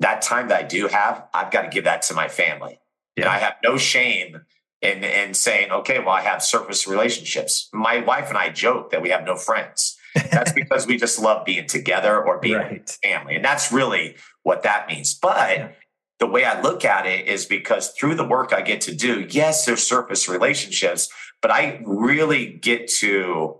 that time that I do have, I've got to give that to my family. Yeah. And I have no shame in, in saying, okay, well, I have surface relationships. My wife and I joke that we have no friends. That's (laughs) because we just love being together or being right. family. And that's really what that means. But yeah the way I look at it is because through the work I get to do, yes, there's surface relationships, but I really get to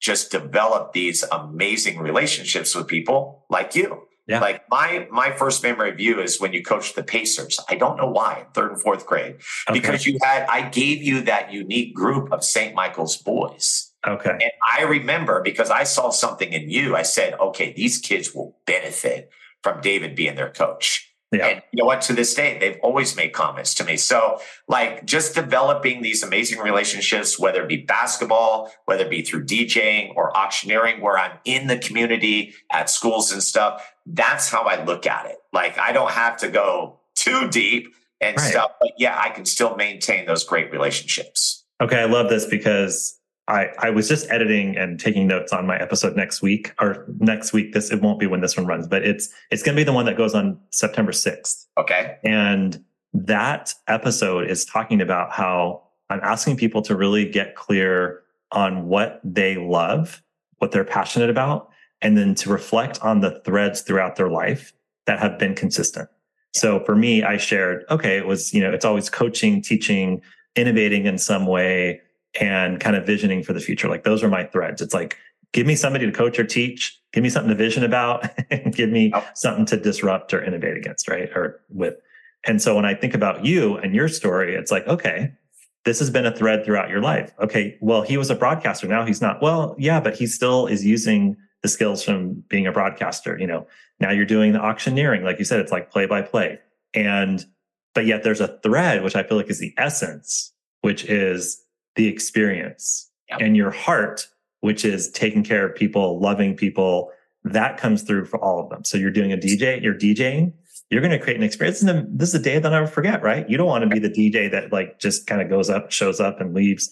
just develop these amazing relationships with people like you. Yeah. Like my my first memory of you is when you coached the Pacers. I don't know why, third and fourth grade, okay. because you had I gave you that unique group of St. Michael's boys. Okay. And I remember because I saw something in you. I said, okay, these kids will benefit from David being their coach. Yeah. And you know what? To this day, they've always made comments to me. So, like, just developing these amazing relationships, whether it be basketball, whether it be through DJing or auctioneering, where I'm in the community at schools and stuff, that's how I look at it. Like, I don't have to go too deep and right. stuff, but yeah, I can still maintain those great relationships. Okay. I love this because I, I was just editing and taking notes on my episode next week or next week. This it won't be when this one runs, but it's it's going to be the one that goes on September sixth. Okay, and that episode is talking about how I'm asking people to really get clear on what they love, what they're passionate about, and then to reflect on the threads throughout their life that have been consistent. So for me, I shared, okay, it was, you know, it's always coaching, teaching, innovating in some way, and kind of visioning for the future. Like those are my threads. It's like, give me somebody to coach or teach, give me something to vision about, (laughs) and give me oh. something to disrupt or innovate against, right? Or with. And so when I think about you and your story, it's like, okay, this has been a thread throughout your life. Okay, well, he was a broadcaster. Now he's not. Well, yeah, but he still is using the skills from being a broadcaster. You know, now you're doing the auctioneering. Like you said, it's like play by play. And, but yet there's a thread, which I feel like is the essence, which is the experience yep. and your heart, which is taking care of people, loving people, that comes through for all of them. So you're doing a DJ, you're DJing, you're going to create an experience. And this is a day that I'll never forget, right? You don't want to be the DJ that like just kind of goes up, shows up and leaves,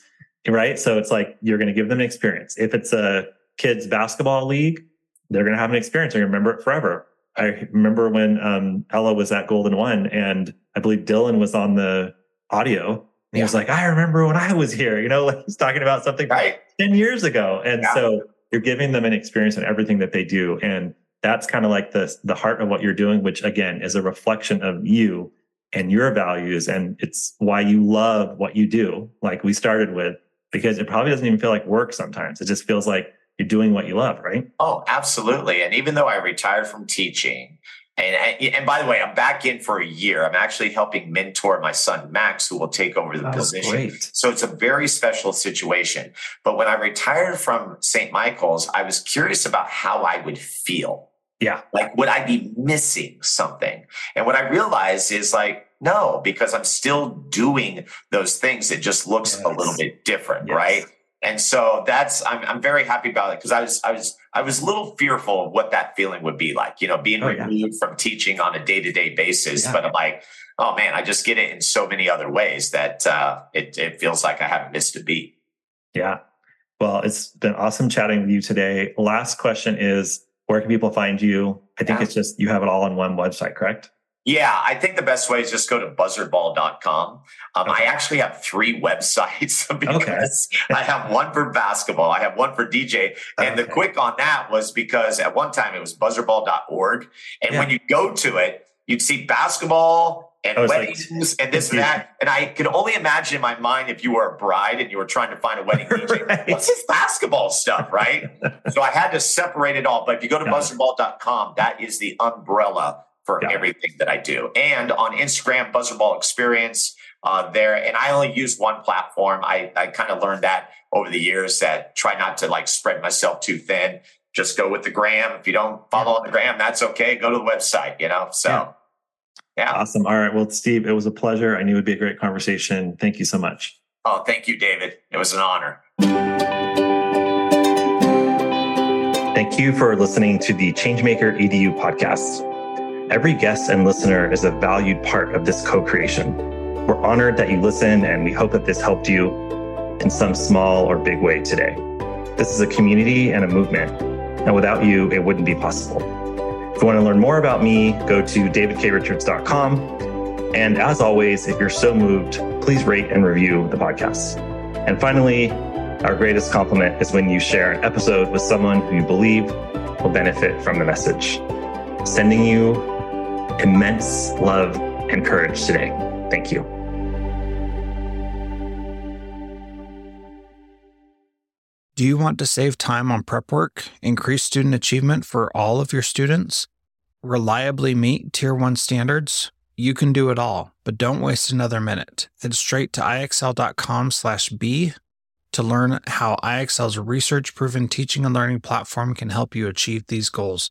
right? So it's like you're going to give them an experience. If it's a kids basketball league, they're going to have an experience. They're going to remember it forever. I remember when um, Ella was at Golden One, and I believe Dylan was on the audio. He was like, "I remember when I was here." You know, (laughs) like he's talking about something right. ten years ago, and yeah. so you're giving them an experience in everything that they do, and that's kind of like the the heart of what you're doing, which again is a reflection of you and your values, and it's why you love what you do. Like we started with, because it probably doesn't even feel like work sometimes. It just feels like you're doing what you love, right? Oh, absolutely. And even though I retired from teaching, and and by the way, I'm back in for a year. I'm actually helping mentor my son Max, who will take over the position. So it's a very special situation. But when I retired from St. Michael's, I was curious about how I would feel. Yeah. Like, would I be missing something? And what I realized is like, no, because I'm still doing those things. It just looks yes. a little bit different, yes. right? And so that's I'm I'm very happy about it because I was I was I was a little fearful of what that feeling would be like, you know, being oh, removed yeah. from teaching on a day to day basis. Yeah. But I'm like, oh man, I just get it in so many other ways that uh, it it feels like I haven't missed a beat. Yeah. Well, it's been awesome chatting with you today. Last question is where can people find you? I think yeah. it's just you have it all on one website, correct? Yeah, I think the best way is just go to buzzardball.com. Um, okay. I actually have three (laughs) websites (laughs) because okay. I have one for basketball, I have one for DJ. And okay. the quick on that was because at one time it was buzzardball.org. And yeah. when you go to it, you'd see basketball and weddings like, and this and that. And I could only imagine in my mind if you were a bride and you were trying to find a wedding DJ, (laughs) right. what's this basketball stuff, right? so I had to separate it all. But if you go to buzzardball.com, that is the umbrella for yeah. everything that I do. And on Instagram, Buzzard Ball Experience uh, there. And I only use one platform. I, I kind of learned that over the years that try not to like spread myself too thin. Just go with the gram. If you don't follow on the gram, that's okay. Go to the website, you know? So, yeah. yeah. Awesome. All right. Well, Steve, it was a pleasure. I knew it would be a great conversation. Thank you so much. Oh, thank you, David. It was an honor. Thank you for listening to the Changemaker EDU podcast. Every guest and listener is a valued part of this co creation. We're honored that you listen, and we hope that this helped you in some small or big way today. This is a community and a movement, and without you, it wouldn't be possible. If you want to learn more about me, go to davidkrichards.com. And as always, if you're so moved, please rate and review the podcast. And finally, our greatest compliment is when you share an episode with someone who you believe will benefit from the message. Sending you immense love and courage today. Thank you. Do you want to save time on prep work, increase student achievement for all of your students, reliably meet Tier 1 standards? You can do it all, but don't waste another minute. Head straight to ixl.com slash B to learn how IXL's research-proven teaching and learning platform can help you achieve these goals.